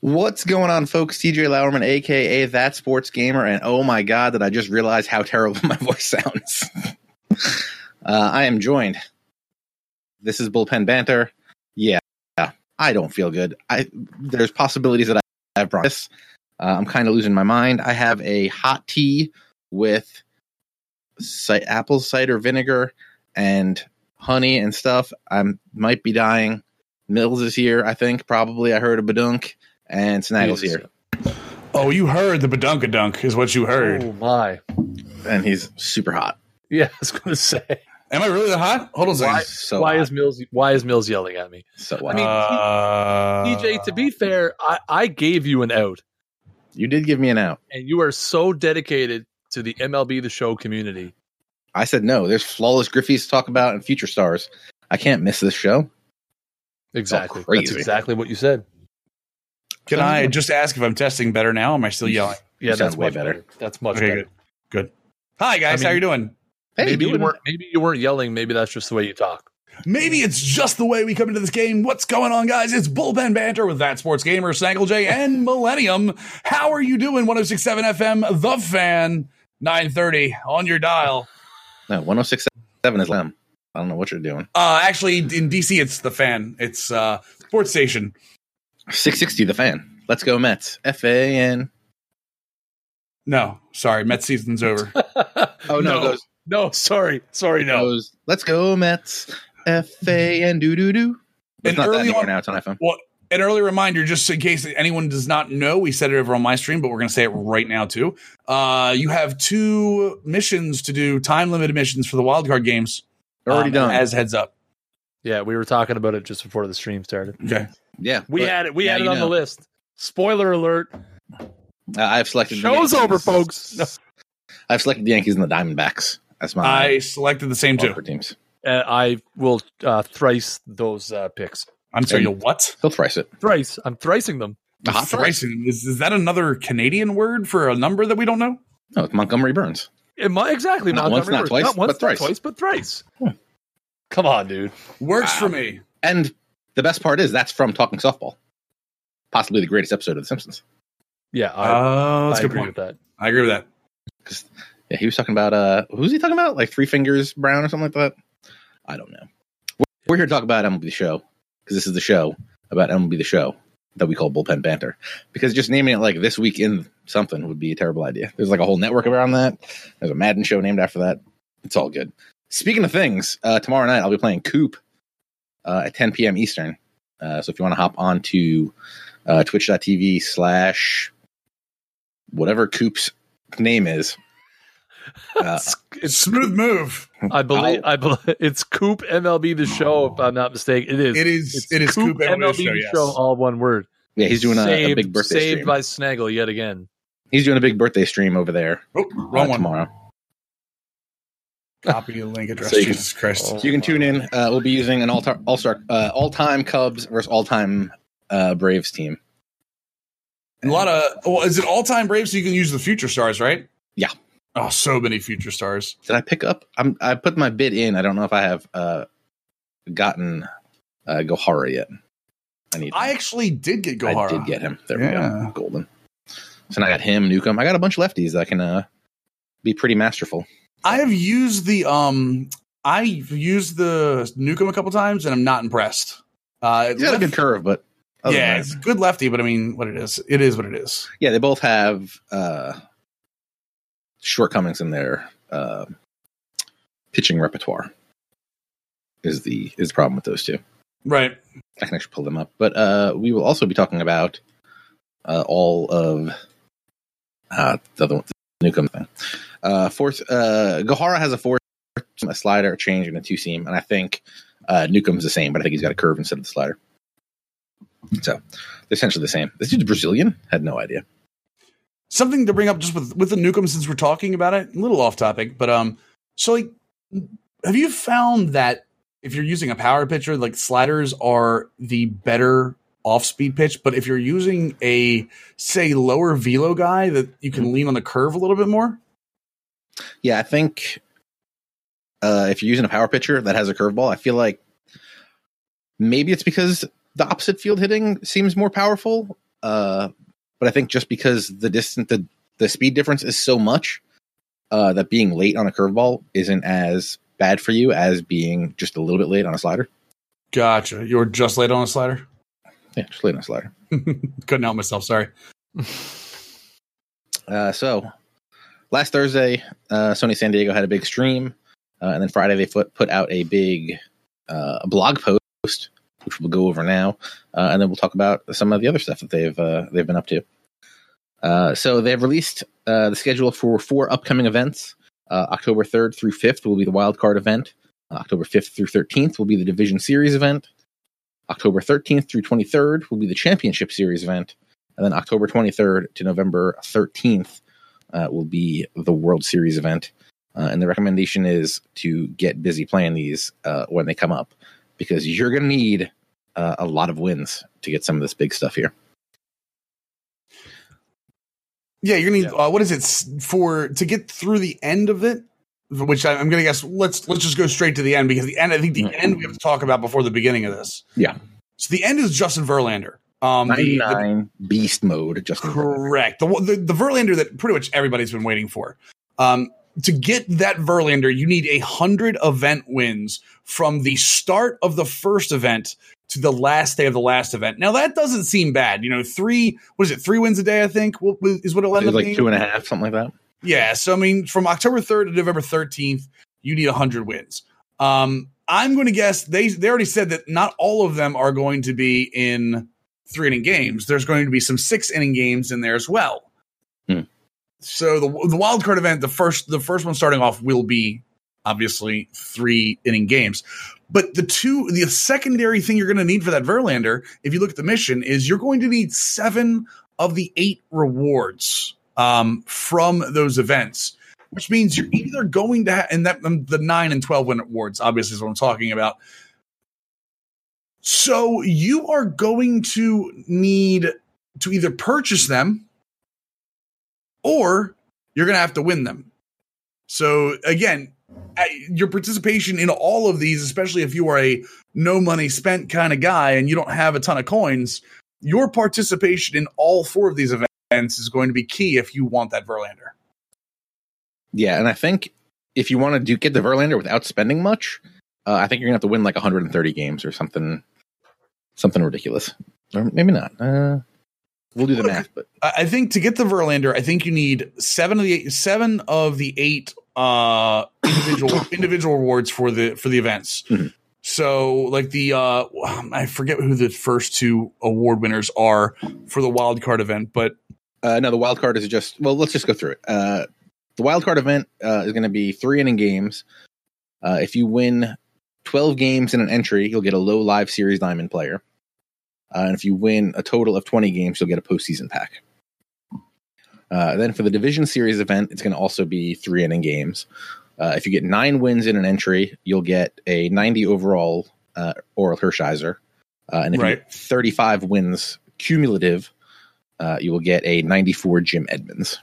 What's going on, folks? TJ Lauerman, aka That Sports Gamer, and oh my god, did I just realize how terrible my voice sounds? uh, I am joined. This is bullpen banter. Yeah, I don't feel good. I there's possibilities that I have brought this. Uh, I'm kind of losing my mind. I have a hot tea with apple cider vinegar and honey and stuff. I might be dying. Mills is here, I think. Probably. I heard a badunk and Snaggle's Jesus. here, Oh, you heard the badunkadunk is what you heard. Oh my! and he's super hot. Yeah, I was going to say Am I really that hot? Hold on a second. why. So why hot. is Mills? Why is Mills yelling at me? so I mean, Uh, TJ, to be fair, I, I gave you an out, you did give me an out. and you are so dedicated to the MLB The Show community. I said no. There's flawless Griffeys to talk about and future stars. I can't miss this show. Exactly. That's exactly what you said. Can I just ask if I'm testing better now? Am I still yelling? Yeah, sound that's way much better. better. That's much Okay, better. good. Good. Hi guys, I how mean- you doing? Hey, maybe you weren't. Maybe you weren't yelling. Maybe that's just the way you talk. Maybe it's just the way we come into this game. What's going on, guys? It's bullpen banter with that sports gamer, Snaggle J, and Millennium. How are you doing? 1067 FM, the fan, 930 on your dial. No, 1067 is Lem. I don't know what you're doing. Uh actually in DC it's the fan. It's uh sports station. 660, the fan. Let's go, Mets. F A N. No, sorry, Met season's over. Oh, no, No. goes, no, sorry, sorry, no. goes, let's go, Mets. F A N doo doo doo. It's not that early anymore on- now. It's on iPhone. Well, an early reminder, just in case anyone does not know, we said it over on my stream, but we're going to say it right now too. Uh, you have two missions to do, time limited missions for the wildcard games. Already um, done. As heads up. Yeah, we were talking about it just before the stream started. Okay. yeah. We had it. We had it you on the list. Spoiler alert. Uh, I've selected Show's Yankees. over, folks. No. I've selected the Yankees and the Diamondbacks. That's my I selected the same two. wildcard teams. Uh, I will uh, thrice those uh, picks. I'm sorry, And- you what? He'll thrice it. Thrice. I'm thricing them. The hot thrice. Thricing. Is, is that another Canadian word for a number that we don't know? No, it's Montgomery Burns. It might, exactly. Not once, Montgomery not Burns. twice, Not once, but thrice. not twice, but thrice. Hmm. Come on, dude. Works Wow. for me. And the best part is that's from Talking Softball. Possibly the greatest episode of The Simpsons. Yeah, I, Oh, that's I a good agree point. with that. I agree with that. Because yeah, he was talking about uh who's he talking about? Like Three Fingers Brown or something like that? I don't know. We're, we're here to talk about MLB the show because this is the show about MLB the show that we call bullpen banter. Because just naming it like this week in something would be a terrible idea. There's like a whole network around that. There's a Madden show named after that. It's all good. Speaking of things, uh, tomorrow night I'll be playing Coop uh, at 10 p.m. Eastern. Uh, so if you want to hop on to uh, twitch.tv slash whatever Coop's name is. Uh, It's, it's Smooth move. I believe I believe it's Coop MLB the show. If I'm not mistaken, it is. It is. It's it is Coop MLB, the show. Yes. all one word. yeah, he's doing a, a big birthday saved stream. by Snaggle yet again. he's doing a big birthday stream over there Oh, uh, wrong one. Tomorrow. Copy the link address. So you can- Jesus Christ. Oh. So you can tune in. Uh, we'll be using an all-star, all-star, uh, all-time Cubs versus all-time uh, Braves team. And a lot of well, is it all time Braves? So you can use the future stars, right? Yeah. Oh, so many future stars. Did I pick up? I'm, I put my bid in. I don't know if I have uh, gotten uh, Gohara yet. I need. I actually did get I did get him. There we go. Golden. So now I got him, Newcomb. I got a bunch of lefties that can uh, be pretty masterful. I have used the um. I've used the Newcomb a couple times, and I'm not impressed. Uh, He's got a good curve, but yeah, it's good lefty, but I mean, what it is, it is what it is. yeah, they both have uh, shortcomings in their uh, pitching repertoire. Is the is the problem with those two? Right. I can actually pull them up, but uh, we will also be talking about uh, all of uh, the other one, the Newcomb thing. Uh, fourth, uh, Gohara has a fourth, a slider, a change, and a two seam, and I think uh, Newcomb's the same, but I think he's got a curve instead of the slider. So they're essentially the same. This dude's Brazilian. Had no idea. Something to bring up just with with the Newcomb since we're talking about it, a little off topic, but um, so like, have you found that if you're using a power pitcher, like sliders are the better off speed pitch, but if you're using a say lower velo guy, that you can lean on the curve a little bit more. Yeah, I think uh, if you're using a power pitcher that has a curveball, I feel like maybe it's because the opposite field hitting seems more powerful Uh, but I think just because the distance, the the speed difference is so much, uh, that being late on a curveball isn't as bad for you as being just a little bit late on a slider. Gotcha. You were just late on a slider. Yeah, just late on a slider. Couldn't help myself. Sorry. Uh, so last Thursday, uh, Sony San Diego had a big stream, uh, and then Friday they put put out a big uh, blog post, which we'll go over now, uh, and then we'll talk about some of the other stuff that they've uh, they've been up to. Uh, so they've released the schedule for four upcoming events. October 3rd through 5th will be the wild card event. October 5th through 13th will be the Division Series event. October 13th through 23rd will be the Championship Series event. And then October 23rd to November 13th uh, will be the World Series event. Uh, and the recommendation is to get busy playing these uh, when they come up because you're going to need uh, a lot of wins to get some of this big stuff here. Yeah, you're gonna need uh, what is it for to get through the end of it? Which I, I'm gonna guess. Let's let's just go straight to the end because the end. I think the Mhm. end we have to talk about before the beginning of this. Yeah. So the end is Justin Verlander. Um, the, the 99 beast mode. Just Correct. The, the the Verlander that pretty much everybody's been waiting for. Um, to get that Verlander, you need a hundred event wins from the start of the first event to the last day of the last event. Now that doesn't seem bad. You know, three what is it? Three wins a day, I think. is what it'll It end was up like being? two and a half, something like that. Yeah, so I mean, from October third to November thirteenth, you need hundred wins. Um, I'm going to guess they they already said that not all of them are going to be in three inning games. There's going to be some six inning games in there as well. Hmm. So the the wild card event, the first the first one starting off will be obviously three inning games. But the two the secondary thing you're going to need for that Verlander, if you look at the mission, is you're going to need seven of the eight rewards um, from those events, which means you're either going to have, and that um, the nine and 12 win awards, obviously, is what I'm talking about. So you are going to need to either purchase them or you're going to have to win them. So again, your participation in all of these, especially if you are a no money spent kind of guy and you don't have a ton of coins, your participation in all four of these events is going to be key if you want that Verlander. Yeah, and I think if you want to do get the Verlander without spending much, uh, I think you're gonna have to win like 130 games or something, something ridiculous, or maybe not. Uh, we'll do the Look, math, but I I think to get the Verlander, I think you need seven of the eight, seven of the eight uh, individual individual rewards for the for the events. Mhm. So, like the uh, I forget who the first two award winners are for the wild card event, but uh, no, the wild card is just well. Let's just go through it. Uh, the wild card event uh, is going to be three inning games. Uh, if you win 12 games in an entry, you'll get a low live series diamond player. Uh, and if you win a total of 20 games, you'll get a postseason pack. Uh, then for the division series event, it's going to also be three inning games. Uh, if you get nine wins in an entry, you'll get a 90 overall uh, Orel Hershiser. Uh, and if you get 35 wins cumulative, uh, you will get a 94 Jim Edmonds.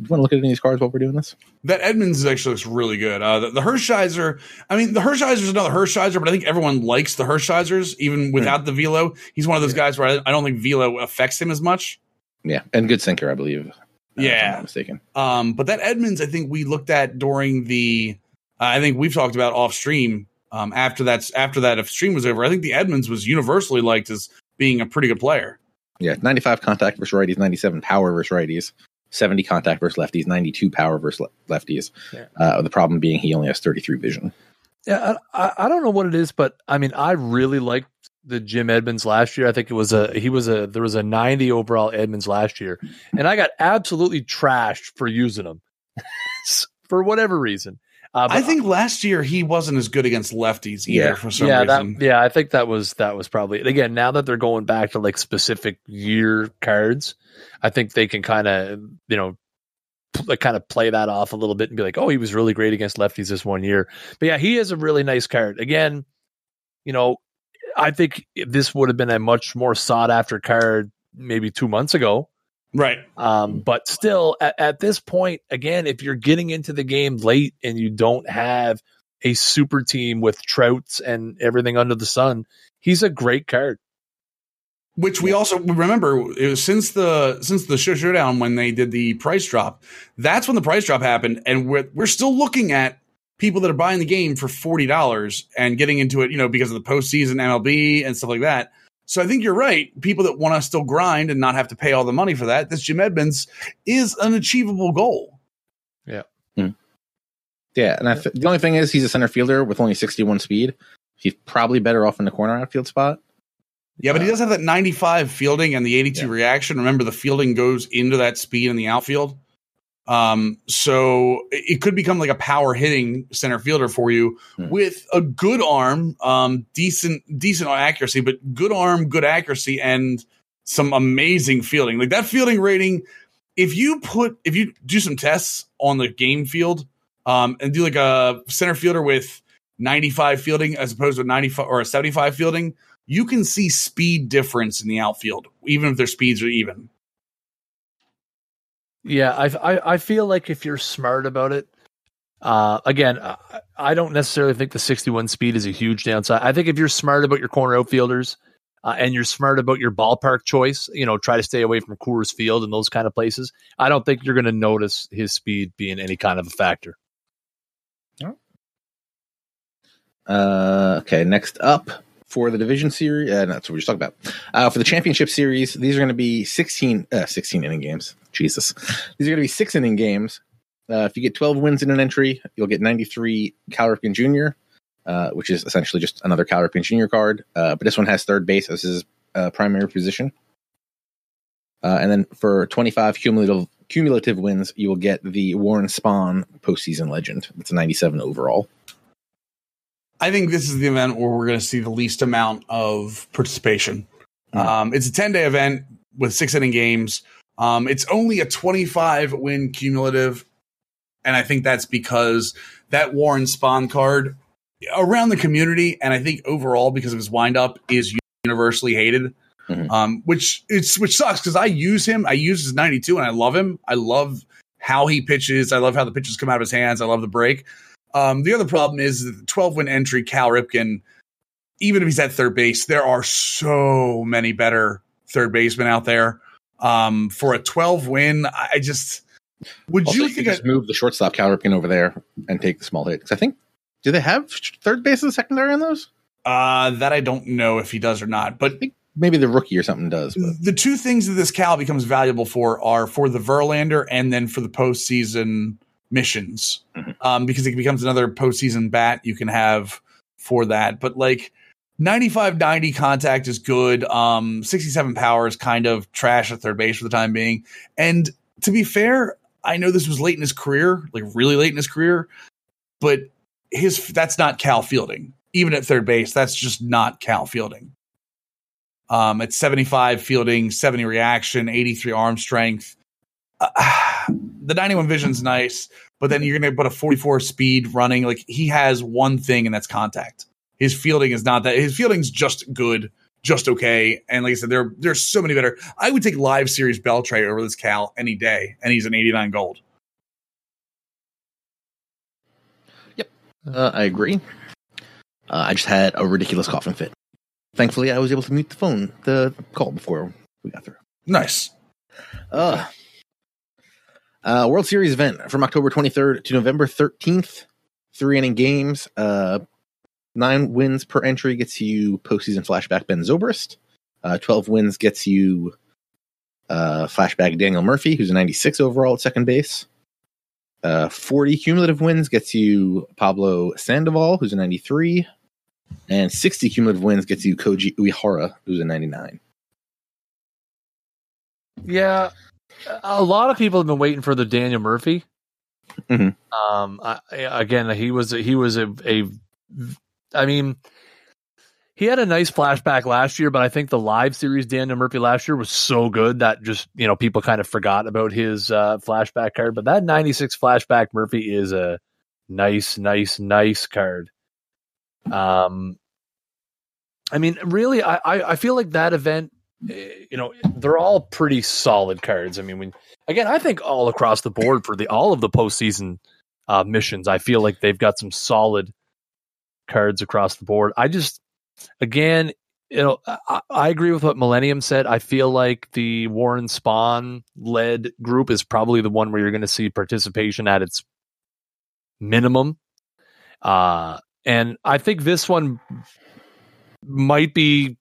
You want to look at any of these cards while we're doing this? that Edmonds actually looks really good. Uh, the, the Hershiser, I mean, the Hershiser is another Hershiser, but I think everyone likes the Hershisers even without the velo. He's one of those guys where I, I don't think velo affects him as much. Yeah, and good sinker, I believe. uh, Yeah. mistaken. Um, but that Edmonds, I think we looked at during the. Uh, I think we've talked about off stream. Um, after that's after that, if stream was over, I think the Edmonds was universally liked as being a pretty good player. Yeah, 95 contact versus righties, 97 power versus righties, 70 contact versus lefties, 92 power versus le- lefties. Yeah. Uh, the problem being he only has 33 vision. Yeah, I, I- I don't know what it is, but I mean, I really liked the Jim Edmonds last year. I think it was a he was a there was a 90 overall Edmonds last year, and I got absolutely trashed for using him for whatever reason. Uh, I think last year he wasn't as good against lefties either Yeah. for some yeah, reason. that, yeah, I think that was that was probably again now that they're going back to like specific year cards. I think they can kind of you know like kind of play that off a little bit and be like, oh, he was really great against lefties this one year. But yeah, he is a really nice card. Again, you know, I think this would have been a much more sought after card maybe two months ago. Right. Um, but still, at, at this point, again, if you're getting into the game late and you don't have a super team with Trouts and everything under the sun, he's a great card. which we also remember it was since the since the show showdown when they did the price drop. That's when the price drop happened, and we're we're still looking at people that are buying the game for forty dollars and getting into it, you know, because of the postseason MLB and stuff like that. So I think you're right. People that want to still grind and not have to pay all the money for that, this Jim Edmonds is an achievable goal. Yeah, Yeah. and I th- the only thing is he's a center fielder with only 61 speed. He's probably better off in the corner outfield spot. Yeah, but he Uh, does have that 95 fielding and the 82 Yeah. reaction. Remember, the fielding goes into that speed in the outfield. Um, so it could become like a power hitting center fielder for you Hmm. with a good arm, um, decent, decent accuracy, but good arm, good accuracy, and some amazing fielding. Like that fielding rating, if you put, if you do some tests on the game field, um, and do like a center fielder with 95 fielding as opposed to 95 or a 75 fielding, you can see speed difference in the outfield, even if their speeds are even. Yeah, I, I I feel like if you're smart about it, uh, again, I, I don't necessarily think the 61 speed is a huge downside. I think if you're smart about your corner outfielders uh, and you're smart about your ballpark choice, you know, try to stay away from Coors Field and those kind of places. I don't think you're going to notice his speed being any kind of a factor. Uh, okay, next up for the division series, uh, that's what we just talked about. Uh, for the championship series, these are going to be 16, uh, 16 inning games. Jesus. These are going to be six inning games. Uh, if you get 12 wins in an entry, you'll get 93 Cal Ripken Jr., uh, which is essentially just another Cal Ripken Jr. card. Uh, but this one has third base as his primary position. And then for 25 cumulative cumulative wins, you will get the Warren Spahn postseason legend. It's a 97 overall. I think this is the event where we're going to see the least amount of participation. Mhm. Um, it's a 10 day event with six inning games. Um, it's only a 25 win cumulative. And I think that's because that Warren Spahn card around the community, and I think overall because of his windup, is universally hated. Mhm. Um, which it's which sucks because I use him. I use his 92 and I love him. I love how he pitches. I love how the pitches come out of his hands. I love the break. Um, the other problem is the 12 win entry, Cal Ripken, even if he's at third base, there are so many better third basemen out there. Um, for a 12 win, I just would Also, you think I, just move the shortstop Cal Ripken over there and take the small hit? Because I think do they have third base and secondary on those? uh, that I don't know if he does or not, but Maybe the rookie or something does. But the two things that this Cal becomes valuable for are for the Verlander and then for the postseason missions, Mhm. um, because it becomes another postseason bat you can have for that. But like 95 90 contact is good. Um, 67 power is kind of trash at third base for the time being. And to be fair, I know this was late in his career, like really late in his career, but his that's not Cal fielding. Even at third base, that's just not Cal fielding. Um, at 75 fielding, 70 reaction, 83 arm strength. Uh, the 91 vision's nice, but then you're going to put a 44 speed running. Like he has one thing, and that's contact. His fielding is not that. His fielding's just good, just okay. And like I said, there there's so many better. I would take live series Beltre over this Cal any day, and he's an 89 gold. Yep, uh, I agree. Uh, I just had a ridiculous coughing fit. Thankfully, I was able to mute the phone, the call before we got through. Nice. Uh, uh, World Series event from October 23rd to November 13th. Three inning games. Uh, nine wins per entry gets you postseason flashback Ben Zobrist. Uh, 12 wins gets you uh, flashback Daniel Murphy, who's a 96 overall at second base. Uh, 40 cumulative wins gets you Pablo Sandoval, who's a 93. And 60 cumulative wins gets you Koji Uehara, who's a 99. Yeah, a lot of people have been waiting for the Daniel Murphy. Mhm. Um, I, again, he was he was a, a, I mean, he had a nice flashback last year, but I think the live series Daniel Murphy last year was so good that just you know people kind of forgot about his uh, flashback card. But that ninety six flashback Murphy is a nice, nice, nice card. Um, I mean, really, I I, I feel like that event you know they're all pretty solid cards. I mean, when again, I think all across the board for the all of the postseason uh, missions, I feel like they've got some solid cards across the board. I just again, you know, I, I agree with what Millennium said. I feel like the Warren Spahn led group is probably the one where you're going to see participation at its minimum. Uh, and I think this one might be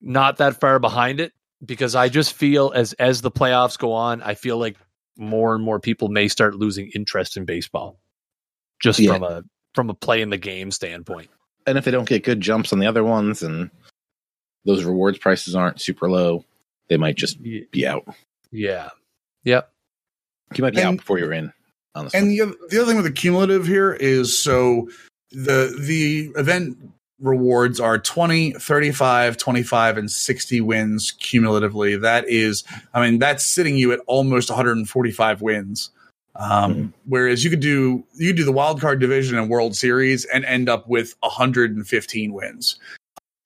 not that far behind it because I just feel as as the playoffs go on, I feel like more and more people may start losing interest in baseball, just Yeah. from a from a play in the game standpoint. And if they don't get good jumps on the other ones and those rewards prices aren't super low, they might just be out. Yeah, yep, You might be out And- before you're in on And one. the other, the other thing with the cumulative here is so the the event rewards are 20, 35, 25 and 60 wins cumulatively. That is I mean that's sitting you at almost 145 wins. Um, Mhm. whereas you could do you could do the wild card division and World Series and end up with 115 wins.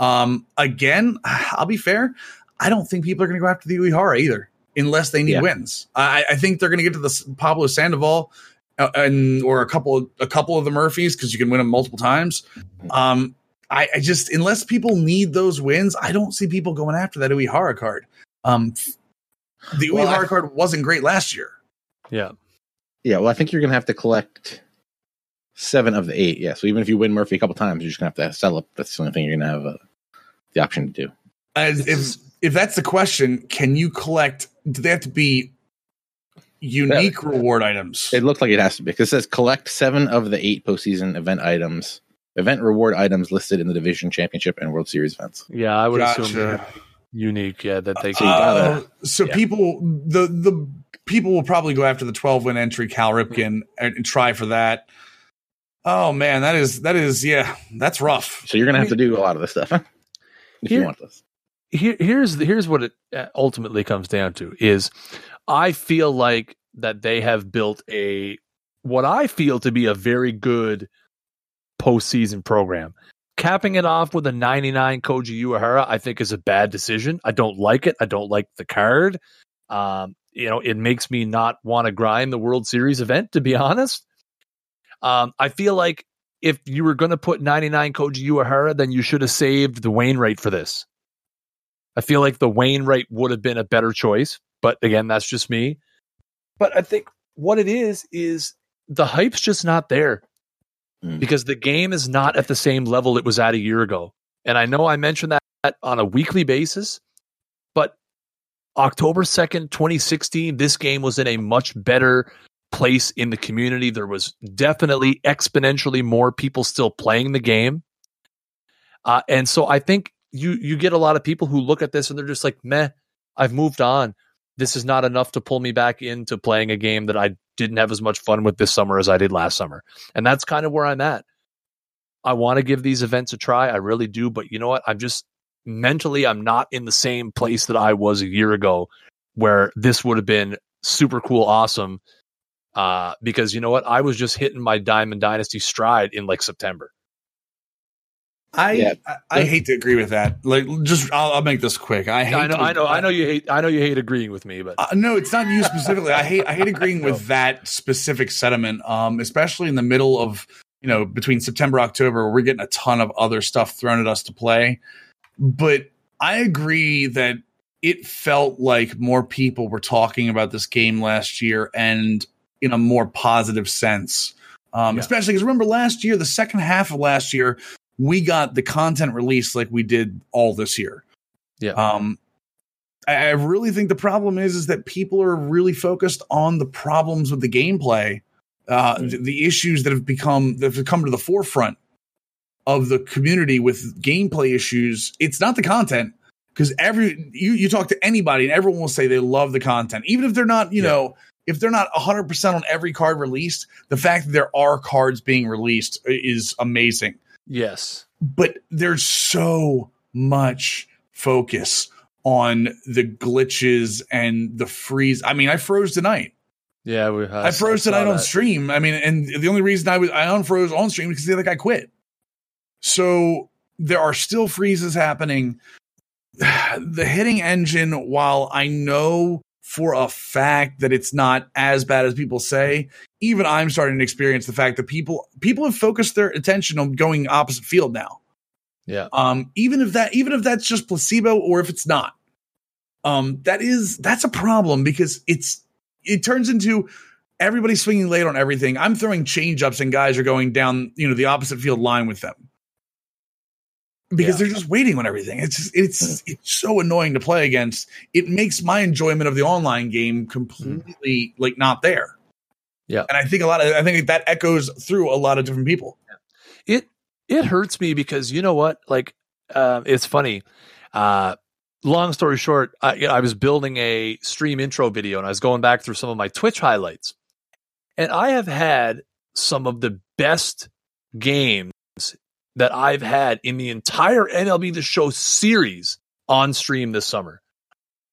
Um, again, I'll be fair. I don't think people are going to go after the Uehara either, unless they need Yeah. wins. I, I think they're going to get to the Pablo Sandoval uh, and or a couple a couple of the Murphys because you can win them multiple times. Um, I, I just unless people need those wins, I don't see people going after that Uehara card. Um, the Well, Uehara I- card wasn't great last year. yeah, Yeah, well, I think you're going to have to collect seven of the eight. Yeah, so even if you win Murphy a couple times, you're just going to have to sell up. That's the only thing you're going to have uh, the option to do. As if if that's the question, can you collect? Do they have to be unique reward items? It looks like it has to be because it says collect seven of the eight postseason event items, event reward items listed in the division championship and World Series events. yeah. I would assume they're unique. Yeah, that they So you can. gotta- Uh, so yeah. people the the people will probably go after the 12 win entry Cal Ripken and, and try for that. Oh man, that is that is yeah, that's rough. So you're going to have to do a lot of this stuff if you want this. here, here's here's what it uh, ultimately comes down to is I feel like that they have built a what I feel to be a very good postseason program. Capping it off with a 99 Koji Uehara, I think is a bad decision. I don't like it. I don't like the card. Um, you know, it makes me not want to grind the World Series event, to be honest. Um, I feel like if you were going to put 99 Koji Uehara, then you should have saved the Wainwright for this. I feel like the Wainwright would have been a better choice, but again, that's just me. But I think what it is is the hype's just not there Mm. because the game is not at the same level it was at a year ago. And I know I mentioned that on a weekly basis, but October 2nd, 2016, this game was in a much better place in the community. There was definitely exponentially more people still playing the game. Uh, and so I think you you get a lot of people who look at this and they're just like, meh, I've moved on. This is not enough to pull me back into playing a game that I didn't have as much fun with this summer as I did last summer. And that's kind of where I'm at. I want to give these events a try. I really do. But you know what? I'm just mentally, I'm not in the same place that I was a year ago where this would have been super cool, awesome. Uh, because you know what? I was just hitting my Diamond Dynasty stride in like September. I, Yeah. I I hate to agree with that. Like just I'll, I'll make this quick. I hate I know, to- I know, I know you hate, I know you hate agreeing with me, but Uh, no, it's not you specifically. I hate I hate agreeing with that specific sentiment, um, especially in the middle of you know between September October, we're getting a ton of other stuff thrown at us to play. But I agree that it felt like more people were talking about this game last year, and in a more positive sense. Um, Yeah. Especially because remember last year, the second half of last year, we got the content released like we did all this year. Yeah. Um, I, I really think the problem is is that people are really focused on the problems with the gameplay, uh, Mm. the, the issues that have become that have come to the forefront of the community with gameplay issues. It's not the content because every you you talk to anybody and everyone will say they love the content, even if they're not you Yeah. know if they're not 100% on every card released the fact that there are cards being released is amazing yes, but there's so much focus on the glitches and the freeze. I mean, I froze tonight. yeah, we, I, froze saw tonight on that. stream. I mean, and the only reason I was I unfroze on stream because the other guy quit. So there are still freezes happening. The hitting engine, while I know for a fact that it's not as bad as people say, even I'm starting to experience the fact that people people have focused their attention on going opposite field now. Yeah. Um, even if that, even if that's just placebo or if it's not, um, that is that's a problem because it's it turns into everybody swinging late on everything. I'm throwing change ups and guys are going down, you know, the opposite field line with them because Yeah. they're just waiting on everything. It's just, it's it's so annoying to play against. It makes my enjoyment of the online game completely like not there. Yeah. and I think a lot of I think that echoes through a lot of different people. it it hurts me because you know what like uh, it's funny uh long story short I, you know, I was building a stream intro video and i was going back through some of my twitch highlights and i have had some of the best games that i've had in the entire mlb the show series on stream this summer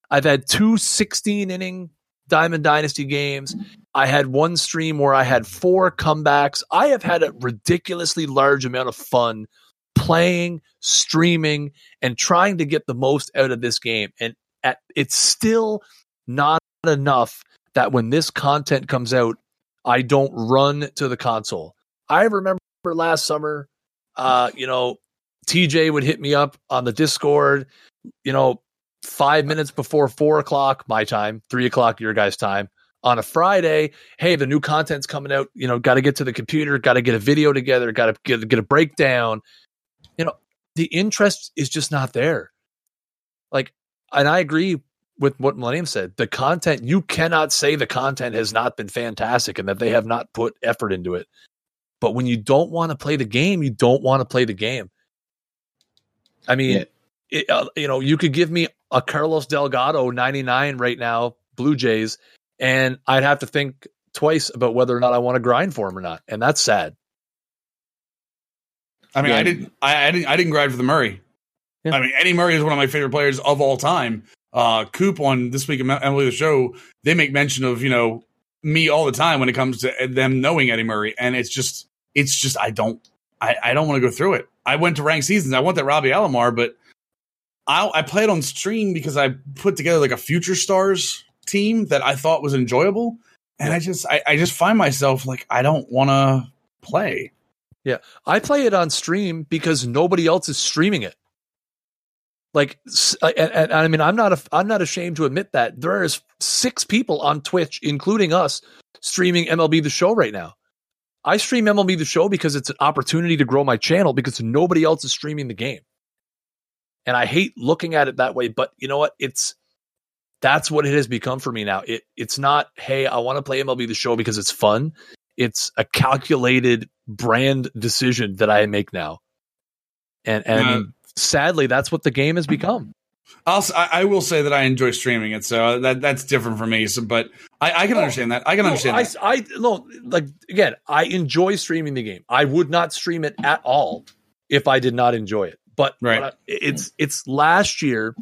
i've had two 16 inning diamond dynasty games I had one stream where I had four comebacks. I have had a ridiculously large amount of fun playing, streaming, and trying to get the most out of this game. And at, it's still not enough that when this content comes out, I don't run to the console. I remember last summer, uh, you know, TJ would hit me up on the Discord, you know, five minutes before four o'clock my time, three o'clock your guys' time on a Friday, hey, the new content's coming out. You know, got to get to the computer, got to get a video together, got to get get a breakdown. You know, the interest is just not there. Like, and I agree with what Millennium said. The content you cannot say the content has not been fantastic and that they have not put effort into it. But when you don't want to play the game, you don't want to play the game. I mean, Yeah. it, uh, you know, you could give me a Carlos Delgado 99 right now, Blue Jays, and I'd have to think twice about whether or not I want to grind for him or not. And that's sad. I mean, Yeah. I didn't, I, I didn't, I didn't grind for the Murray. Yeah. I mean, Eddie Murray is one of my favorite players of all time. Uh, Coop on this week of MLB the Show, they make mention of you know me all the time when it comes to them knowing Eddie Murray, and it's just, it's just, I don't, I, I don't want to go through it. I went to ranked seasons. I want that Robbie Alomar, but I, I played on stream because I put together like a Future Stars team that I thought was enjoyable, and I just, I, I just find myself like I don't want to play. Yeah. I play it on stream because nobody else is streaming it. Like, and, and- and I mean, I'm not, a, I'm not ashamed to admit that there is six people on Twitch, including us, streaming MLB the Show right now. I stream MLB the Show because it's an opportunity to grow my channel because nobody else is streaming the game. And I hate looking at it that way, but you know what? It's that's what it has become for me now. It it's not, hey, I want to play MLB the Show because it's fun. It's a calculated brand decision that I make now. And and mean, sadly, that's what the game has become. I'll, I, I will say that I enjoy streaming it, so uh, that that's different for me. So, but I, I can Oh, understand that. I can No, understand I, that. I no like again, I enjoy streaming the game. I would not stream it at all if I did not enjoy it. But Right. but I- it's it's last year.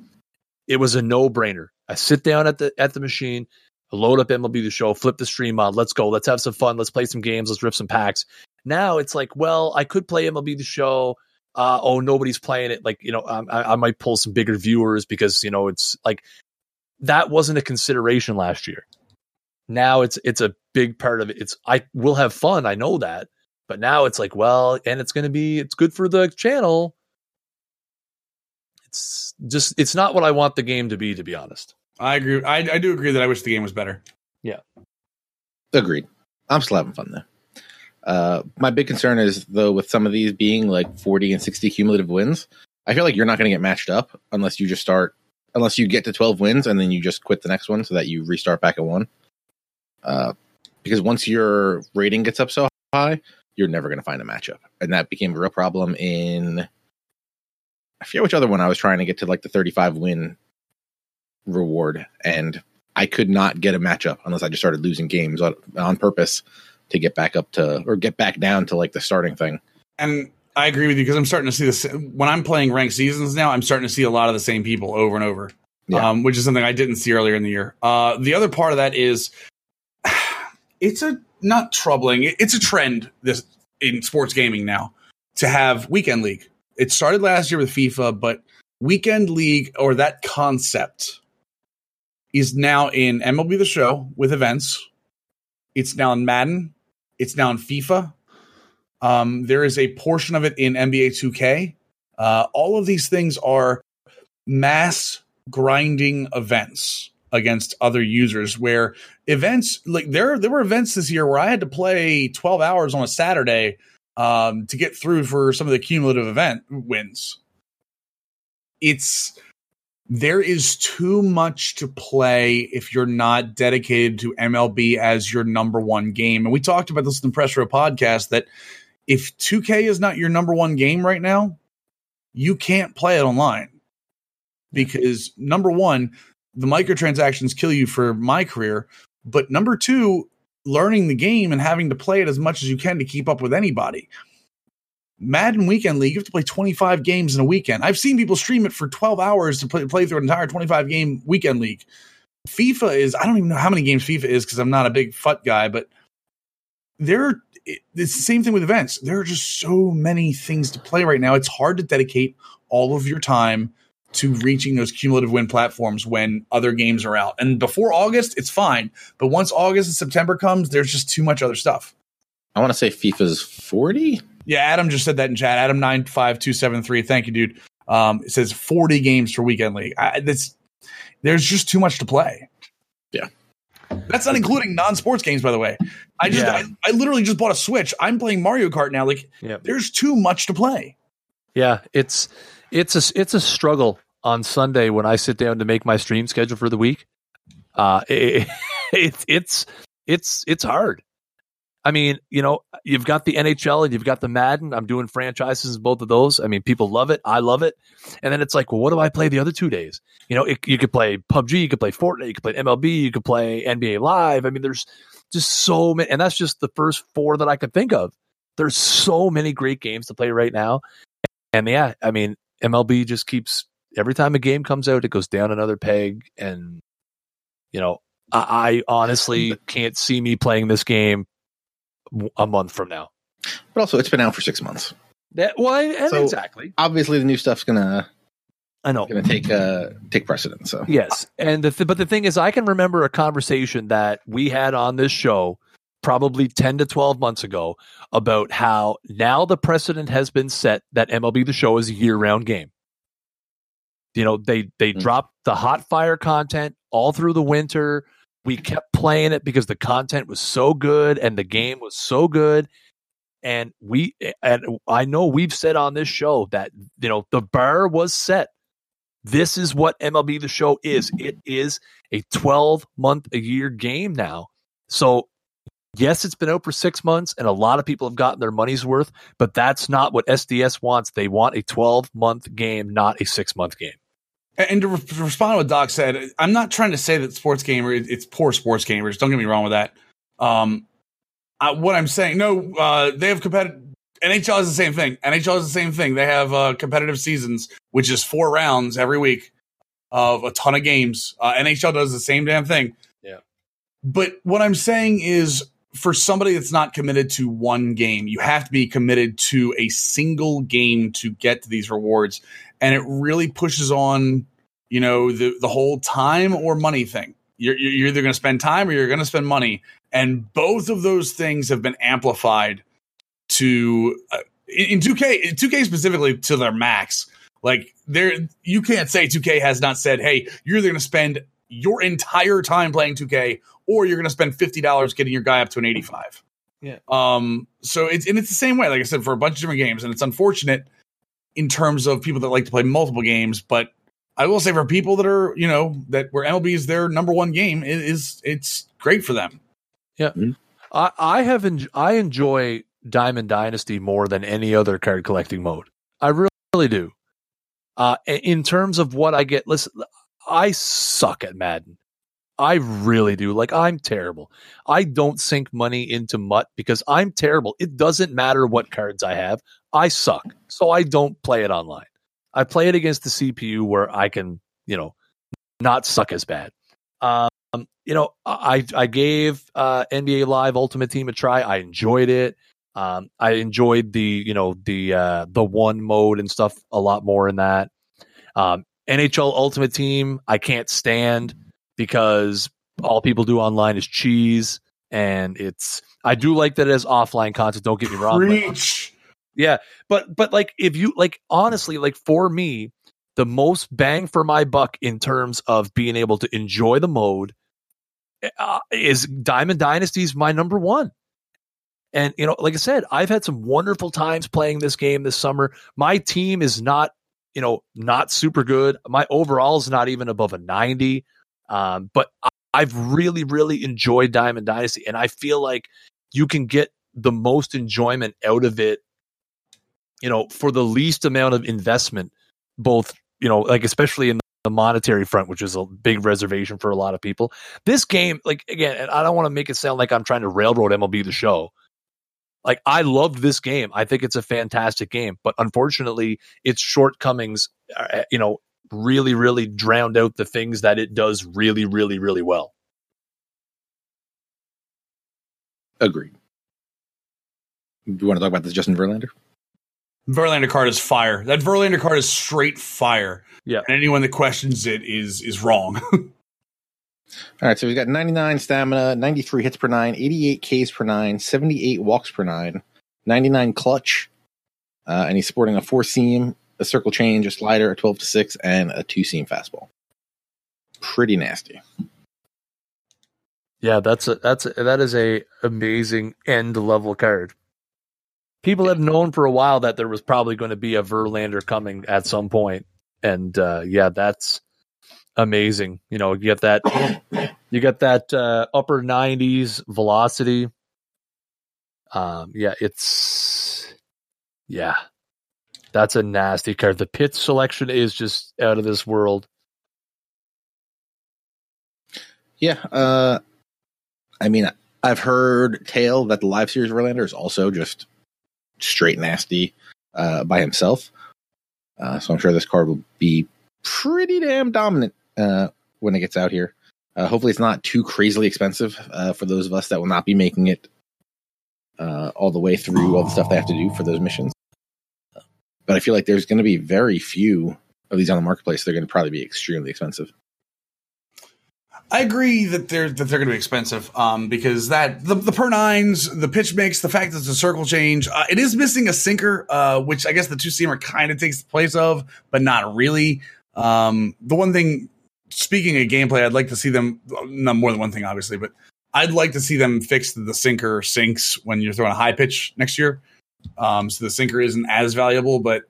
It was a no brainer. I sit down at the at the machine, load up MLB the show, flip the stream on. Let's go. Let's have some fun. Let's play some games. Let's rip some packs. Now it's like, well, I could play MLB the show. Uh, oh, nobody's playing it. Like you know, I, I might pull some bigger viewers because you know it's like that wasn't a consideration last year now it's it's a big part of it. It's I will have fun, I know that, but now it's like, well, and it's going to be it's good for the channel. It's just it's not what I want the game to be, to be honest. I agree. I, I do agree that I wish the game was better. Yeah. Agreed. I'm still having fun though. Uh, my big concern is though with some of these being like 40 and 60 cumulative wins, I feel like you're not going to get matched up unless you just start, unless you get to 12 wins and then you just quit the next one so that you restart back at one. Uh, because once your rating gets up so high, you're never going to find a matchup, and that became a real problem in. I forget which other one I was trying to get to like the 35 win reward, and I could not get a matchup unless I just started losing games on, on purpose to get back up to or get back down to like the starting thing. And I agree with you because I'm starting to see this when I'm playing ranked seasons now. I'm starting to see a lot of the same people over and over, Yeah. um, which is something I didn't see earlier in the year. Uh, the other part of that is it's a not troubling. It's a trend this in sports gaming now to have weekend league. It started last year with FIFA, but weekend league or that concept is now in MLB The Show with events. It's now in Madden. It's now in FIFA. Um, there is a portion of it in NBA 2K. Uh, all of these things are mass grinding events against other users where events like there there were events this year where I had to play 12 hours on a Saturday um, to get through for some of the cumulative event wins. It's there is too much to play if you're not dedicated to MLB as your number one game. And we talked about this in the Press Row podcast that if 2K is not your number one game right now, you can't play it online because number one, the microtransactions kill you for my career. But number two, learning the game and having to play it as much as you can to keep up with anybody. Madden Weekend League, you have to play 25 games in a weekend. I've seen people stream it for 12 hours to play, play through an entire 25 game weekend league. FIFA is, I don't even know how many games FIFA is because I'm not a big FUT guy, but there, it's the same thing with events. There are just so many things to play right now. It's hard to dedicate all of your time to reaching those cumulative win platforms when other games are out. And before August, it's fine. But once August and September comes, there's just too much other stuff. I want to say FIFA's 40. Yeah, Adam just said that in chat. Adam nine five two seven three. Thank you, dude. Um, it says 40 games for weekend league. I, that's there's just too much to play. Yeah. That's not including non-sports games, by the way. I just, Yeah. I, I literally just bought a Switch. I'm playing Mario Kart now. Like, Yep. there's too much to play. Yeah, it's it's a it's a struggle on Sunday when I sit down to make my stream schedule for the week. Uh, it, it, it's it's it's hard. I mean, you know, you've got the NHL and you've got the Madden. I'm doing franchises in both of those. I mean, people love it. I love it. And then it's like, well, what do I play the other two days? You know, it, you could play PUBG, you could play Fortnite, you could play MLB, you could play NBA Live. I mean, there's just so many, and that's just the first four that I could think of. There's so many great games to play right now. And yeah, I mean, MLB just keeps every time a game comes out, it goes down another peg. And, you know, I, I honestly can't see me playing this game a month from now. But also, it's been out for six months. That, well, So- exactly. Obviously, the new stuff's gonna I know. gonna take uh take precedence. So Yes, and the th- but the thing is, I can remember a conversation that we had on this show probably ten to twelve months ago about how now the precedent has been set that MLB the Show is a year-round game. You know, they they Mm. dropped the hot fire content all through the winter. We kept playing it because the content was so good and the game was so good. And we and I know we've said on this show that you know the bar was set this is what MLB the show is. It is a 12 month a year game now. So, yes, it's been out for six months and a lot of people have gotten their money's worth, but that's not what SDS wants. They want a 12 month game, not a six month game. And to, re- respond to what Doc said, I'm not trying to say that sports gamer it's poor sports gamers. Don't get me wrong with that. Um, I, what I'm saying, no, uh, they have competitive. NHL is the same thing. NHL is the same thing. They have uh, competitive seasons, which is four rounds every week of a ton of games. Uh, NHL does the same damn thing. Yeah. But what I'm saying is, for somebody that's not committed to one game, you have to be committed to a single game to get to these rewards and it really pushes on you know the the whole time or money thing. You're, you're either going to spend time or you're going to spend money. And both of those things have been amplified to uh, in, in 2k in 2k specifically to their max. Like there you can't say 2k has not said hey you're either going to spend your entire time playing 2k or you're going to spend $50 getting your guy up to an 85 Yeah. um so it's and it's the same way like i said for a bunch of different games and it's unfortunate in terms of people that like to play multiple games. But I will say for people that are, you know, that where MLB is their number one game, it is it's great for them. yeah I, I have en- I enjoy Diamond Dynasty more than any other card collecting mode. I really, really do. Uh, in terms of what I get, listen, I suck at Madden. I really do. Like I'm terrible. I don't sink money into MUT because I'm terrible. It doesn't matter what cards I have. I suck. So I don't play it online. I play it against the CPU where I can, you know, not suck as bad. Um, you know, I I gave uh, NBA Live Ultimate Team a try. I enjoyed it. Um, I enjoyed the you know the uh, the one mode and stuff a lot more in that. Um, NHL Ultimate Team I can't stand because all people do online is cheese, and it's I do like that it has offline content. Don't get me wrong. Preach. Yeah, but but like if you like honestly, like for me, the most bang for my buck in terms of being able to enjoy the mode uh, is Diamond Dynasty's my number one. And you know, like I said, I've had some wonderful times playing this game this summer. My team is not, you know, not super good. My overall is not even above a 90. Um, but I've really, really enjoyed Diamond Dynasty, and I feel like you can get the most enjoyment out of it, you know, for the least amount of investment, both, you know, like especially in the monetary front, which is a big reservation for a lot of people. This game, like again, and I don't want to make it sound like I'm trying to railroad MLB the show. Like I loved this game. I think it's a fantastic game, but unfortunately, its shortcomings, uh, you know, really, really drowned out the things that it does really, really, really well. Agreed. Do you want to talk about this Justin Verlander? Verlander card is fire. That Verlander card is straight fire. Yeah. And anyone that questions it is is wrong. All right, so we've got 99 stamina, 93 hits per nine, 88 Ks per nine, 78 walks per nine, 99 clutch, uh, and he's sporting a four seam, a circle change, a slider, a 12 to 6, and a two seam fastball. Pretty nasty. Yeah, that's a that's a, that is a amazing end level card. People have known for a while that there was probably going to be a Verlander coming at some point, and uh, yeah, that's amazing. You know, you get that you get that uh, upper nineties velocity. Um, yeah, it's yeah, that's a nasty card. The pitch selection is just out of this world. Yeah, uh, I mean, I've heard tale that the live series Verlander is also just straight nasty uh, by himself. Uh, so I'm sure this card will be pretty damn dominant uh, when it gets out here. Uh, hopefully, it's not too crazily expensive uh, for those of us that will not be making it uh, all the way through all the stuff they have to do for those missions. But I feel like there's going to be very few of these on the marketplace. They're going to probably be extremely expensive. I agree that they're that they're going to be expensive um, because that the, the per nines, the pitch mix, the fact that it's a circle change, uh, it is missing a sinker, uh, which I guess the two seamer kind of takes the place of, but not really. Um, the one thing, speaking of gameplay, I'd like to see them not more than one thing, obviously, but I'd like to see them fix the sinker sinks when you're throwing a high pitch next year, um, so the sinker isn't as valuable. But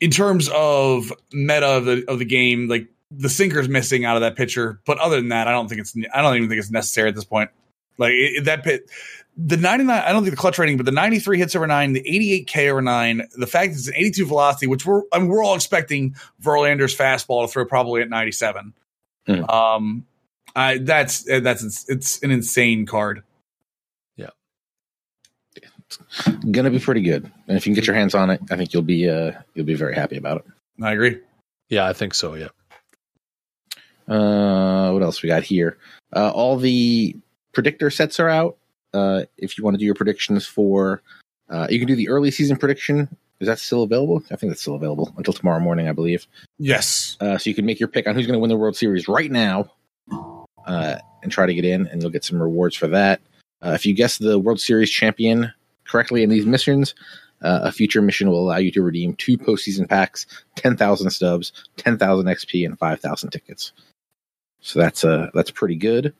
in terms of meta of the of the game, like the sinker's missing out of that pitcher. But other than that, I don't think it's I don't even think it's necessary at this point. Like it, that pit, the 99, I don't think the clutch rating, but the 93 hits over nine, the 88 K over nine, the fact that it's an 82 velocity, which we're I mean, we're all expecting Verlander's fastball to throw probably at 97. Mhm. Um, I that's that's it's an insane card. Yeah. It's gonna be pretty good, and if you can get your hands on it, I think you'll be uh, you'll be very happy about it. I agree. Yeah, I think so. Yeah. Uh, what else we got here? Uh, all the predictor sets are out. Uh, if you want to do your predictions for, uh, you can do the early season prediction. Is that still available? I think that's still available until tomorrow morning, I believe. Yes. Uh, so you can make your pick on who's going to win the World Series right now, uh, and try to get in, and you'll get some rewards for that. Uh, if you guess the World Series champion correctly in these missions, uh, a future mission will allow you to redeem two postseason packs, ten thousand stubs, ten thousand XP, and five thousand tickets. So that's uh that's pretty good.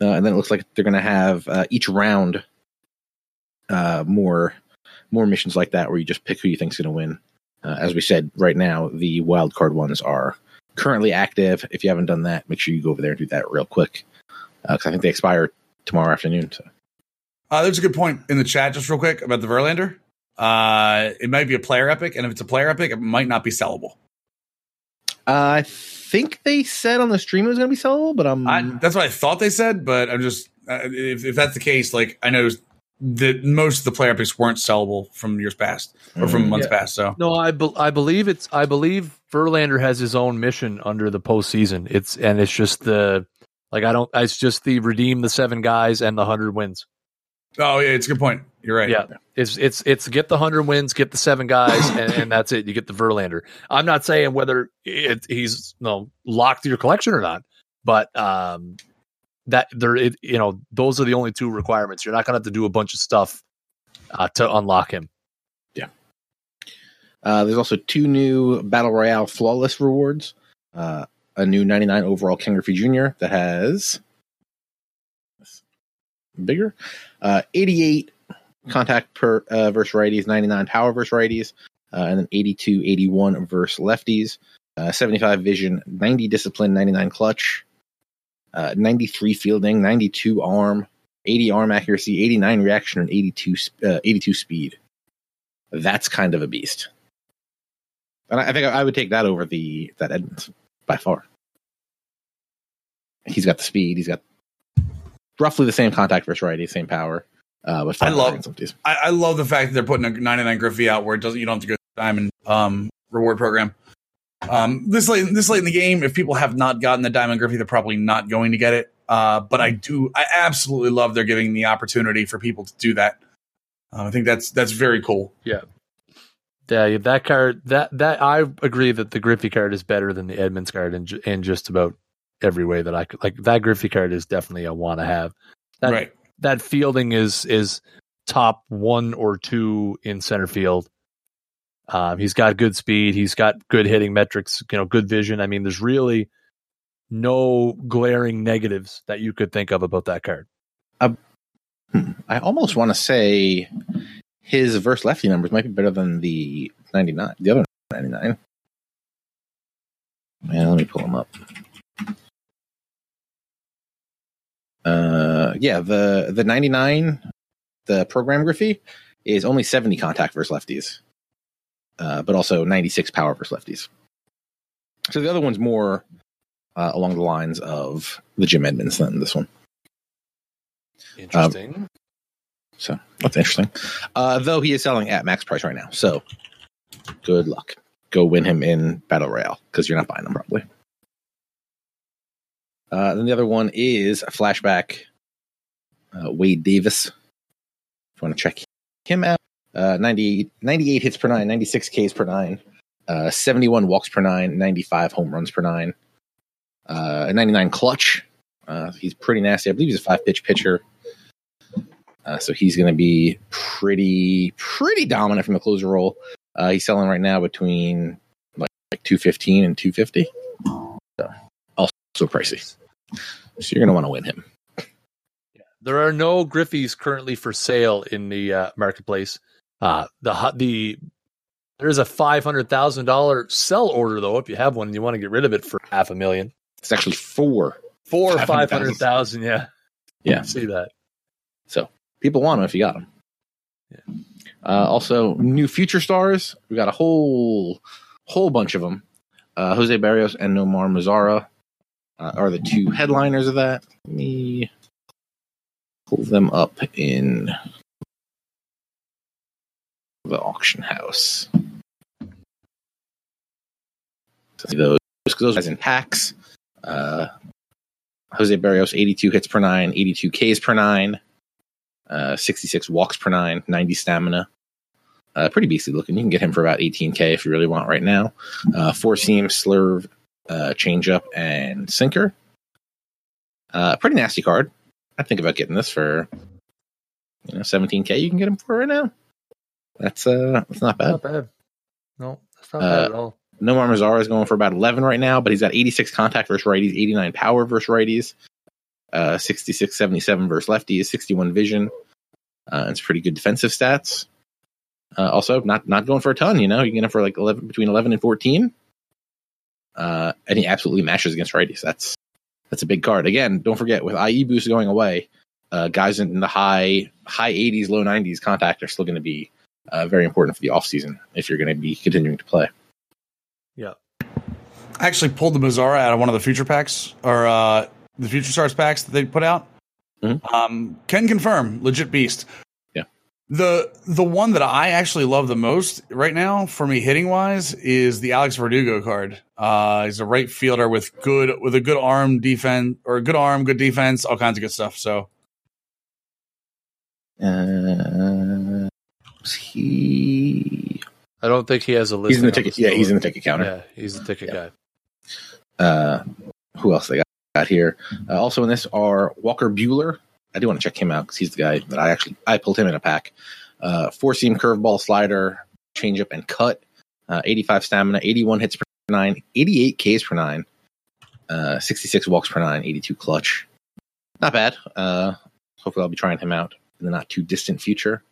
Uh, and then it looks like they're going to have uh, each round uh, more more missions like that, where you just pick who you think's going to win. Uh, as we said, right now the wild card ones are currently active. If you haven't done that, make sure you go over there and do that real quick because I think they expire tomorrow afternoon. So Uh, there's a good point in the chat, just real quick, about the Verlander. Uh, it might be a player epic, and if it's a player epic, it might not be sellable. I think they said on the stream it was going to be sellable, but I'm I, that's what I thought they said, but I'm just uh, if, if that's the case, like I know that most of the player epics weren't sellable from years past or from Mm. months Yeah. past. So No, I be- I believe it's I believe Verlander has his own mission under the postseason. It's and it's just the like I don't it's just the redeem the seven guys and the hundred wins. oh yeah, it's a good point. You're right. Yeah. It's it's it's get the hundred wins, get the seven guys, and, and that's it. You get the Verlander. I'm not saying whether it, he's you know, locked to your collection or not, but um, that there it, you know those are the only two requirements. You're not going to have to do a bunch of stuff uh, to unlock him. Yeah. Uh, there's also two new Battle Royale Flawless rewards. Uh, a new 99 overall Ken Griffey Jr. that has bigger, uh, 88 contact per uh, versus righties, 99 power versus righties, uh, and then 82, 81 versus lefties, uh, 75 vision, 90 discipline, 99 clutch, uh, 93 fielding, 92 arm, 80 arm accuracy, 89 reaction, and 82 uh, 82 speed. That's kind of a beast. And I I think I would take that over the that Edmonds by far. He's got the speed. He's got roughly the same contact versus righty, same power. Uh, but I love- some of these. I, I love the fact that they're putting a 99 Griffey out where it doesn't you don't have to go to the diamond um, reward program. Um, this late this late in the game, if people have not gotten the diamond Griffey, they're probably not going to get it. Uh, but I do, I absolutely love they're giving the opportunity for people to do that. Um, I think that's that's very cool. Yeah, yeah, that card that that I agree that the Griffey card is better than the Edmonds card in, in just about every way that I could like that Griffey card is definitely a want to have. That right. That fielding is is top one or two in center field. Um, he's got good speed. He's got good hitting metrics. You know, good vision. I mean, there's really no glaring negatives that you could think of about that card. Hmm. I almost want to say his verse lefty numbers might be better than the 99, the other 99. Man, let me pull them up. Uh, yeah, the the 99, the program Griffey is only 70 contact versus lefties, uh, but also 96 power versus lefties. So the other one's more uh, along the lines of the Jim Edmonds than this one. Interesting. So that's interesting. Uh, though he is selling at max price right now. So good luck. Go win him in Battle Royale because you're not buying them probably. Uh, then the other one is a flashback. Uh, Wade Davis. If you want to check him out, uh, 90, 98 hits per nine, 96 Ks per nine, uh, 71 walks per nine, 95 home runs per nine, uh, a 99 clutch. Uh, he's pretty nasty. I believe he's a five pitch pitcher. Uh, so he's going to be pretty pretty dominant from the closer role. Uh, he's selling right now between like, like two fifteen and two fifty. So also pricey. So you're going to want to win him. There are no Griffeys currently for sale in the uh, marketplace. Uh, the the there is a five hundred thousand dollar sell order though. If you have one and you want to get rid of it for half a million, It's actually four. four or 500,000. five hundred thousand. Yeah, Yeah. see that. So people want them if you got them. Yeah. Uh, also, new future stars. We got a whole whole bunch of them. Uh, Jose Berrios and Nomar Mazara uh, are the two headliners of that. Let me pull them up in the auction house. So those those guys in packs. Uh, Jose Berrios, 82 hits per nine, 82 Ks per nine, uh, 66 walks per nine, 90 stamina. Uh, pretty beastly looking. You can get him for about 18K if you really want right now. Uh, four seam, slurve, uh, changeup, and sinker. Uh, pretty nasty card. I think about getting this for you know 17K. You can get him for right now. That's uh, that's not bad. Not bad. No, that's not Uh, bad at all. Nomar Mazara is going for about 11 right now, but he's got 86 contact versus righties, 89 power versus righties, uh, 66, 77 versus lefties, 61 vision. Uh, it's pretty good defensive stats. Uh, also, not not going for a ton. You know, you can get him for like 11 between 11 and 14. Uh, and he absolutely mashes against righties. That's that's a big card. Again, don't forget with IE boost going away, uh, guys in the high high 80s, low 90s contact are still going to be uh, very important for the offseason if you're going to be continuing to play. Yeah. I actually pulled the Mazara out of one of the future packs or uh, the future stars packs that they put out. Mhm. Um, can confirm, legit beast. Yeah. The the one that I actually love the most right now for me hitting wise is the Alex Verdugo card. Uh, he's a right fielder with good with a good arm defense or a good arm, good defense, all kinds of good stuff. So Uh, he I don't think he has a list. he's in the ticket. Yeah, he's in the ticket counter. Yeah, he's the ticket Yeah. guy. Uh, who else they got, got here? Uh, also in this are Walker Buehler. I do want to check him out because he's the guy that I actually I pulled him in a pack. uh, four seam curveball, slider, changeup, and cut. Uh, 85 stamina, 81 hits per nine, 88 Ks per nine, uh, 66 walks per nine, 82 clutch. Not bad. Uh, hopefully, I'll be trying him out in the not too distant future.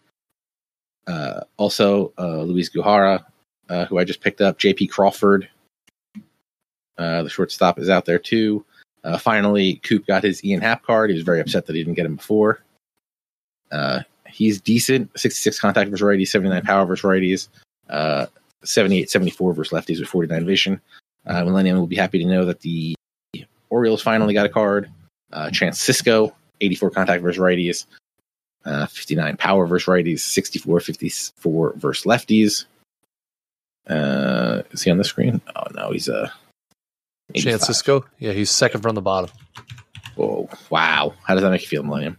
Uh, also, uh, Luiz Gohara, uh, who I just picked up, JP Crawford, uh, the shortstop, is out there too. Uh, finally, Coop got his Ian Happ card. He was very upset that he didn't get him before. Uh, he's decent 66 contact versus righties, 79 power versus righties, uh, 78 74 versus lefties with 49 vision. Uh, Millennium will be happy to know that the Orioles finally got a card. Uh, Chance Sisco, 84 contact versus righties, uh, 59 power versus righties, 64 54 versus lefties. Uh, is he on the screen? Oh, no, he's a. Uh, Chance Sisco? Yeah, he's second from the bottom. Whoa! Wow! How does that make you feel, Millennium?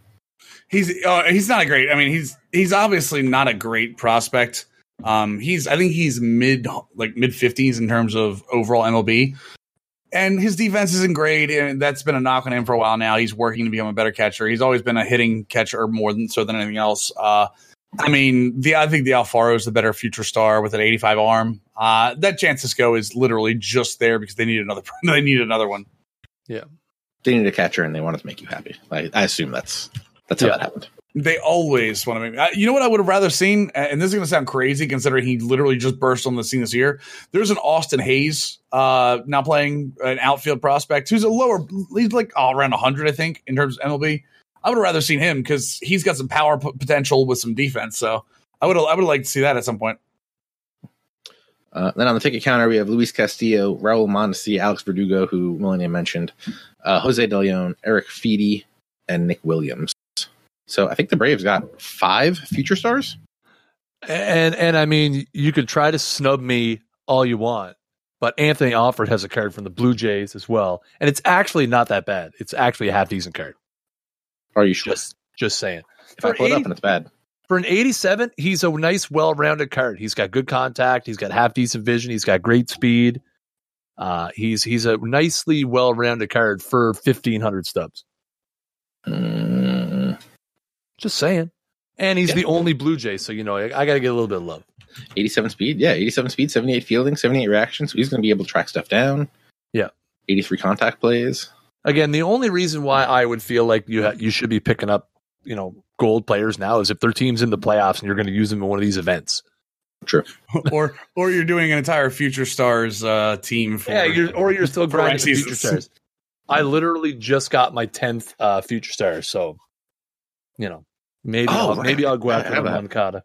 He's uh, he's not a great. I mean, he's he's obviously not a great prospect. Um, he's I think he's mid like mid fifties in terms of overall MLB, and his defense isn't great. And that's been a knock on him for a while now. He's working to become a better catcher. He's always been a hitting catcher more than so than anything else. Uh, I mean, the I think the Alfaro is the better future star with an 85 arm. Uh, that Chance Sisco is literally just there because they need another. they need another one. Yeah, they need a catcher and they wanted to make you happy. I, I assume that's that's how yeah. that happened. They always want to make. You know what I would have rather seen, and this is going to sound crazy considering he literally just burst on the scene this year. There's an Austin Hays uh, now playing an outfield prospect who's a lower. He's like oh, around 100, I think, in terms of MLB. I would have rather seen him because he's got some power p- potential with some defense. So I would I would like to see that at some point. Uh, then on the ticket counter, we have Luis Castillo, Raul Mondesi, Alex Verdugo, who Millennium mentioned, uh, Jose De Leon, Erick Fedde, and Nick Williams. So I think the Braves got five future stars. And and I mean, you could try to snub me all you want, but Anthony Alford has a card from the Blue Jays as well, and it's actually not that bad. It's actually a half decent card. Are you sure? Just, just saying. If for I pull 80, it up and it's bad. For an 87, he's a nice, well rounded card. He's got good contact. He's got half decent vision. He's got great speed. Uh, he's he's a nicely well rounded card for 1,500 stubs. Mm. Just saying. And he's yeah. the only Blue Jay, so you know I, I got to get a little bit of love. 87 speed, yeah, 87 speed, 78 fielding, 78 reactions. So he's going to be able to track stuff down. Yeah, 83 contact plays. Again, the only reason why I would feel like you ha- you should be picking up, you know, gold players now is if their team's in the playoffs and you're going to use them in one of these events. True. or or you're doing an entire future stars uh, team for yeah, you're, or you're still grinding future stars. I literally just got my tenth uh, future stars, so you know maybe oh, I'll, right. maybe I'll go after the Moncada.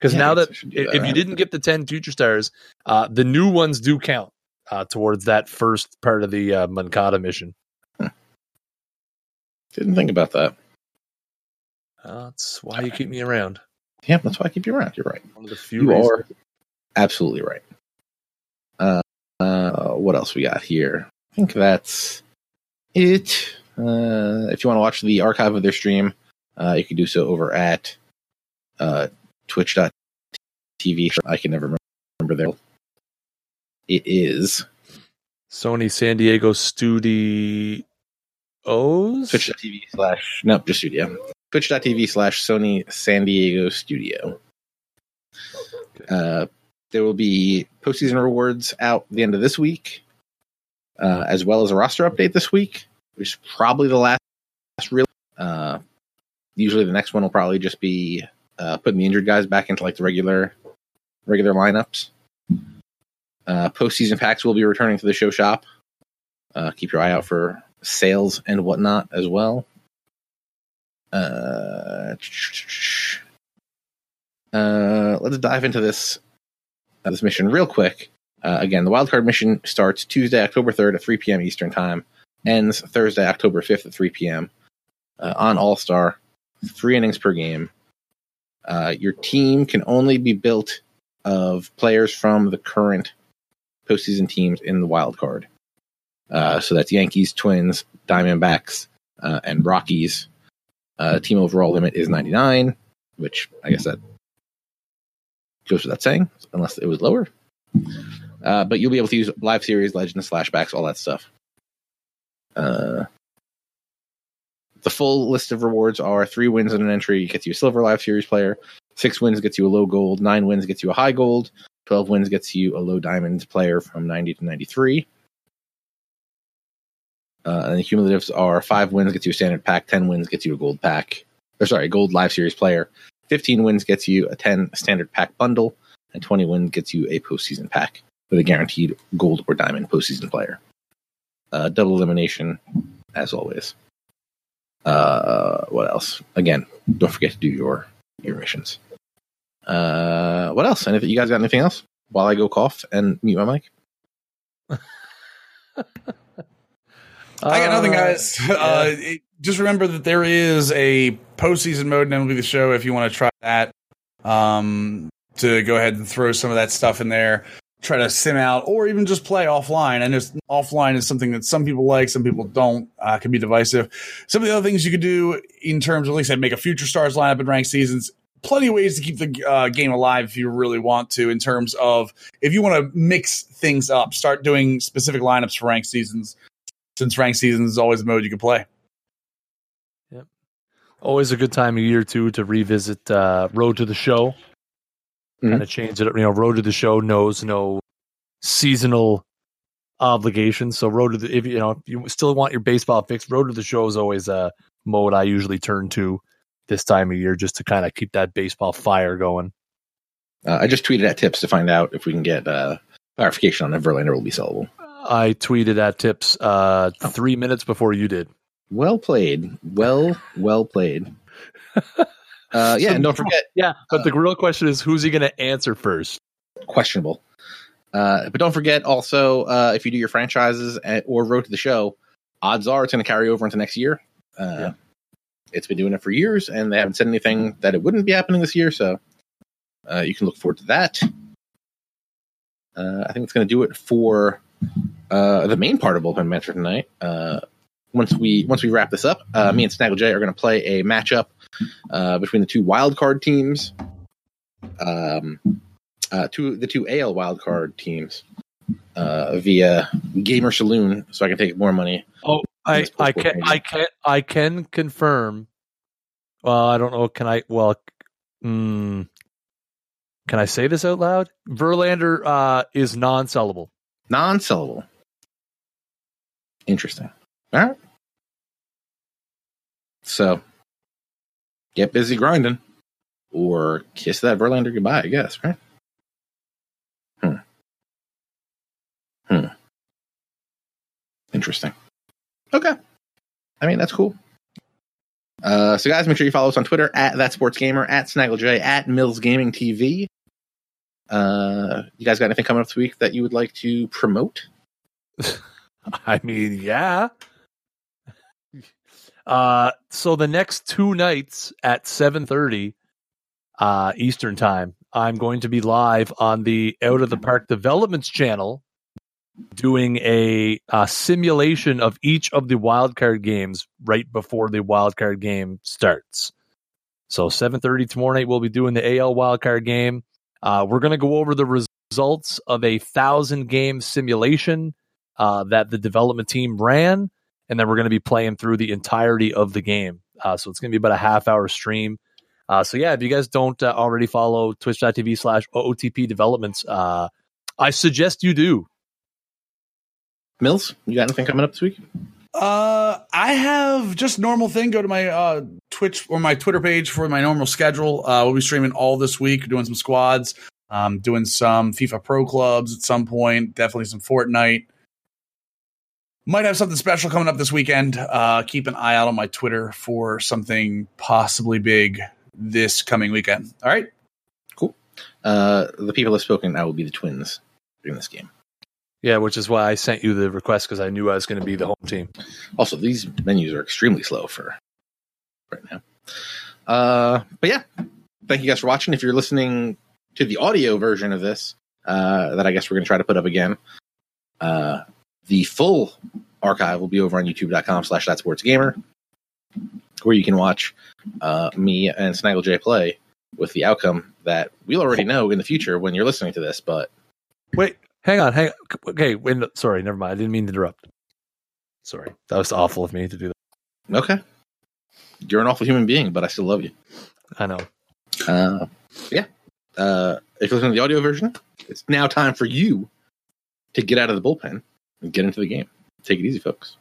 Because yeah, now that if you didn't get the ten future stars, uh, the new ones do count uh, towards that first part of the uh, Moncada mission. Didn't think about that. Uh, that's why you keep me around. Yeah, that's why I keep you around. You're right. One of the few you reasons. are absolutely right. Uh, uh, what else we got here? I think that's it. Uh, if you want to watch the archive of their stream, uh, you can do so over at uh, twitch.tv. I can never remember there. It is Sony San Diego Studio O's? Twitch.tv slash, nope, just studio. Twitch.tv slash Sony San Diego Studio. Uh, there will be postseason rewards out the end of this week, uh, as well as a roster update this week, which is probably the last real. Uh, usually, the next one will probably just be uh, putting the injured guys back into like the regular regular lineups. Uh, postseason packs will be returning to the show shop. Uh, keep your eye out for sales and whatnot as well. Uh, uh, let's dive into this uh, this mission real quick. Uh, again, the wildcard mission starts Tuesday, October 3rd at 3 p.m. Eastern Time, ends Thursday, October 5th at 3 p.m. Uh, on All Star, three innings per game. Uh, your team can only be built of players from the current postseason teams in the wild card. Uh, so that's Yankees, Twins, Diamondbacks, uh, and Rockies. Uh, team overall limit is 99, which I guess that goes without saying, unless it was lower. Uh, but you'll be able to use live series, legends, flashbacks, all that stuff. Uh, the full list of rewards are three wins and an entry gets you a silver live series player, Six wins gets you a low gold. Nine wins gets you a high gold. 12 wins gets you a low diamond player from 90 to 93. Uh, and the cumulatives are five wins gets you a standard pack, 10 wins gets you a gold pack, or sorry, gold live series player. 15 wins gets you a 10 standard pack bundle, and 20 wins gets you a postseason pack with a guaranteed gold or diamond postseason player. Uh, double elimination, as always. Uh, what else? Again, don't forget to do your your missions. Uh, what else? Anything? You guys got anything else? While I go cough and mute my mic. I got nothing, guys. Uh, it, just remember that there is a postseason mode in MLB the Show if you want to try that. Um, to go ahead and throw some of that stuff in there, try to sim out, or even just play offline. I know offline is something that some people like, some people don't. Uh, can be divisive. Some of the other things you could do in terms of, like I said, make a future stars lineup in ranked seasons. Plenty of ways to keep the uh, game alive if you really want to. In terms of if you want to mix things up, start doing specific lineups for ranked seasons since ranked seasons is always a mode you can play. Yep. Always a good time of year too to revisit uh, Road to the Show. Mhm. Kind of change it. up. You know, Road to the Show knows no seasonal obligations. So Road to the if you know if you still want your baseball fix, Road to the Show is always a mode I usually turn to this time of year just to kind of keep that baseball fire going. Uh, I just tweeted at Tips to find out if we can get uh, clarification on if Verlander will be sellable. I tweeted at tips uh, Oh. three minutes before you did. Well played. Well, well played. Uh, yeah, So- and don't forget, Yeah, but the real question is who's he going to answer first? questionable. Uh, but don't forget also, uh, if you do your franchises at, or road to the show, odds are it's going to carry over into next year. Uh, Yeah. It's been doing it for years, and they haven't said anything that it wouldn't be happening this year. So uh, you can look forward to that. Uh, I think it's going to do it for uh, the main part of bullpen match tonight. Uh, once we once we wrap this up, uh, me and Snaggle J are going to play a matchup uh, between the two wild card teams. Um, uh, two the two AL wildcard teams uh, via Gamer Saloon, so I can take more money. Oh, I, I can I can I can confirm. Well, I don't know. Can I? Well, mm, can I say this out loud? Verlander uh, is non-sellable. Non-sellable. Interesting. All right. So get busy grinding, or kiss that Verlander goodbye. I guess. Right. Hmm. Hmm. Interesting. Okay. I mean, that's cool. Uh, so, guys, make sure you follow us on Twitter at that sports gamer, at SnaggleJ, at Mills Gaming TV. Uh, you guys got anything coming up this week that you would like to promote? I mean, yeah. Uh, so the next two nights at seven thirty, uh, Eastern time, I'm going to be live on the Out of the Park Developments channel, doing a, uh simulation of each of the wildcard games right before the wildcard game starts. So seven thirty tomorrow night, we'll be doing the AL wildcard game. Uh, we're going to go over the results of a thousand game simulation uh, that the development team ran, and then we're going to be playing through the entirety of the game. Uh, so it's going to be about a half hour stream. Uh, so yeah, if you guys don't uh, already follow twitch.tv slash OOTP developments, uh, I suggest you do. Mills, you got anything coming up this week? Uh, I have just normal thing. Go to my uh, Twitch or my Twitter page for my normal schedule. Uh, we'll be streaming all this week, doing some squads, um, doing some FIFA Pro clubs at some point. Definitely some Fortnite. Might have something special coming up this weekend. Uh, keep an eye out on my Twitter for something possibly big this coming weekend. All right. Cool. Uh, the people have spoken. I will be the twins during this game. Yeah, which is why I sent you the request because I knew I was going to be the home team. Also, these menus are extremely slow for right now. Uh, but yeah, thank you guys for watching. If you're listening to the audio version of this, uh, that I guess we're going to try to put up again, uh, the full archive will be over on youtube.com slash that sports gamer, where you can watch uh, me and Snaggle J play with the outcome that we'll already know in the future when you're listening to this. But Wait, hang on, hang on. Okay, wait, no, sorry, never mind. I didn't mean to interrupt. Sorry, that was awful of me to do that. okay, you're an awful human being, but I still love you. I know. Uh, yeah. Uh, if you're listening to the audio version, it's now time for you to get out of the bullpen and get into the game. Take it easy, folks.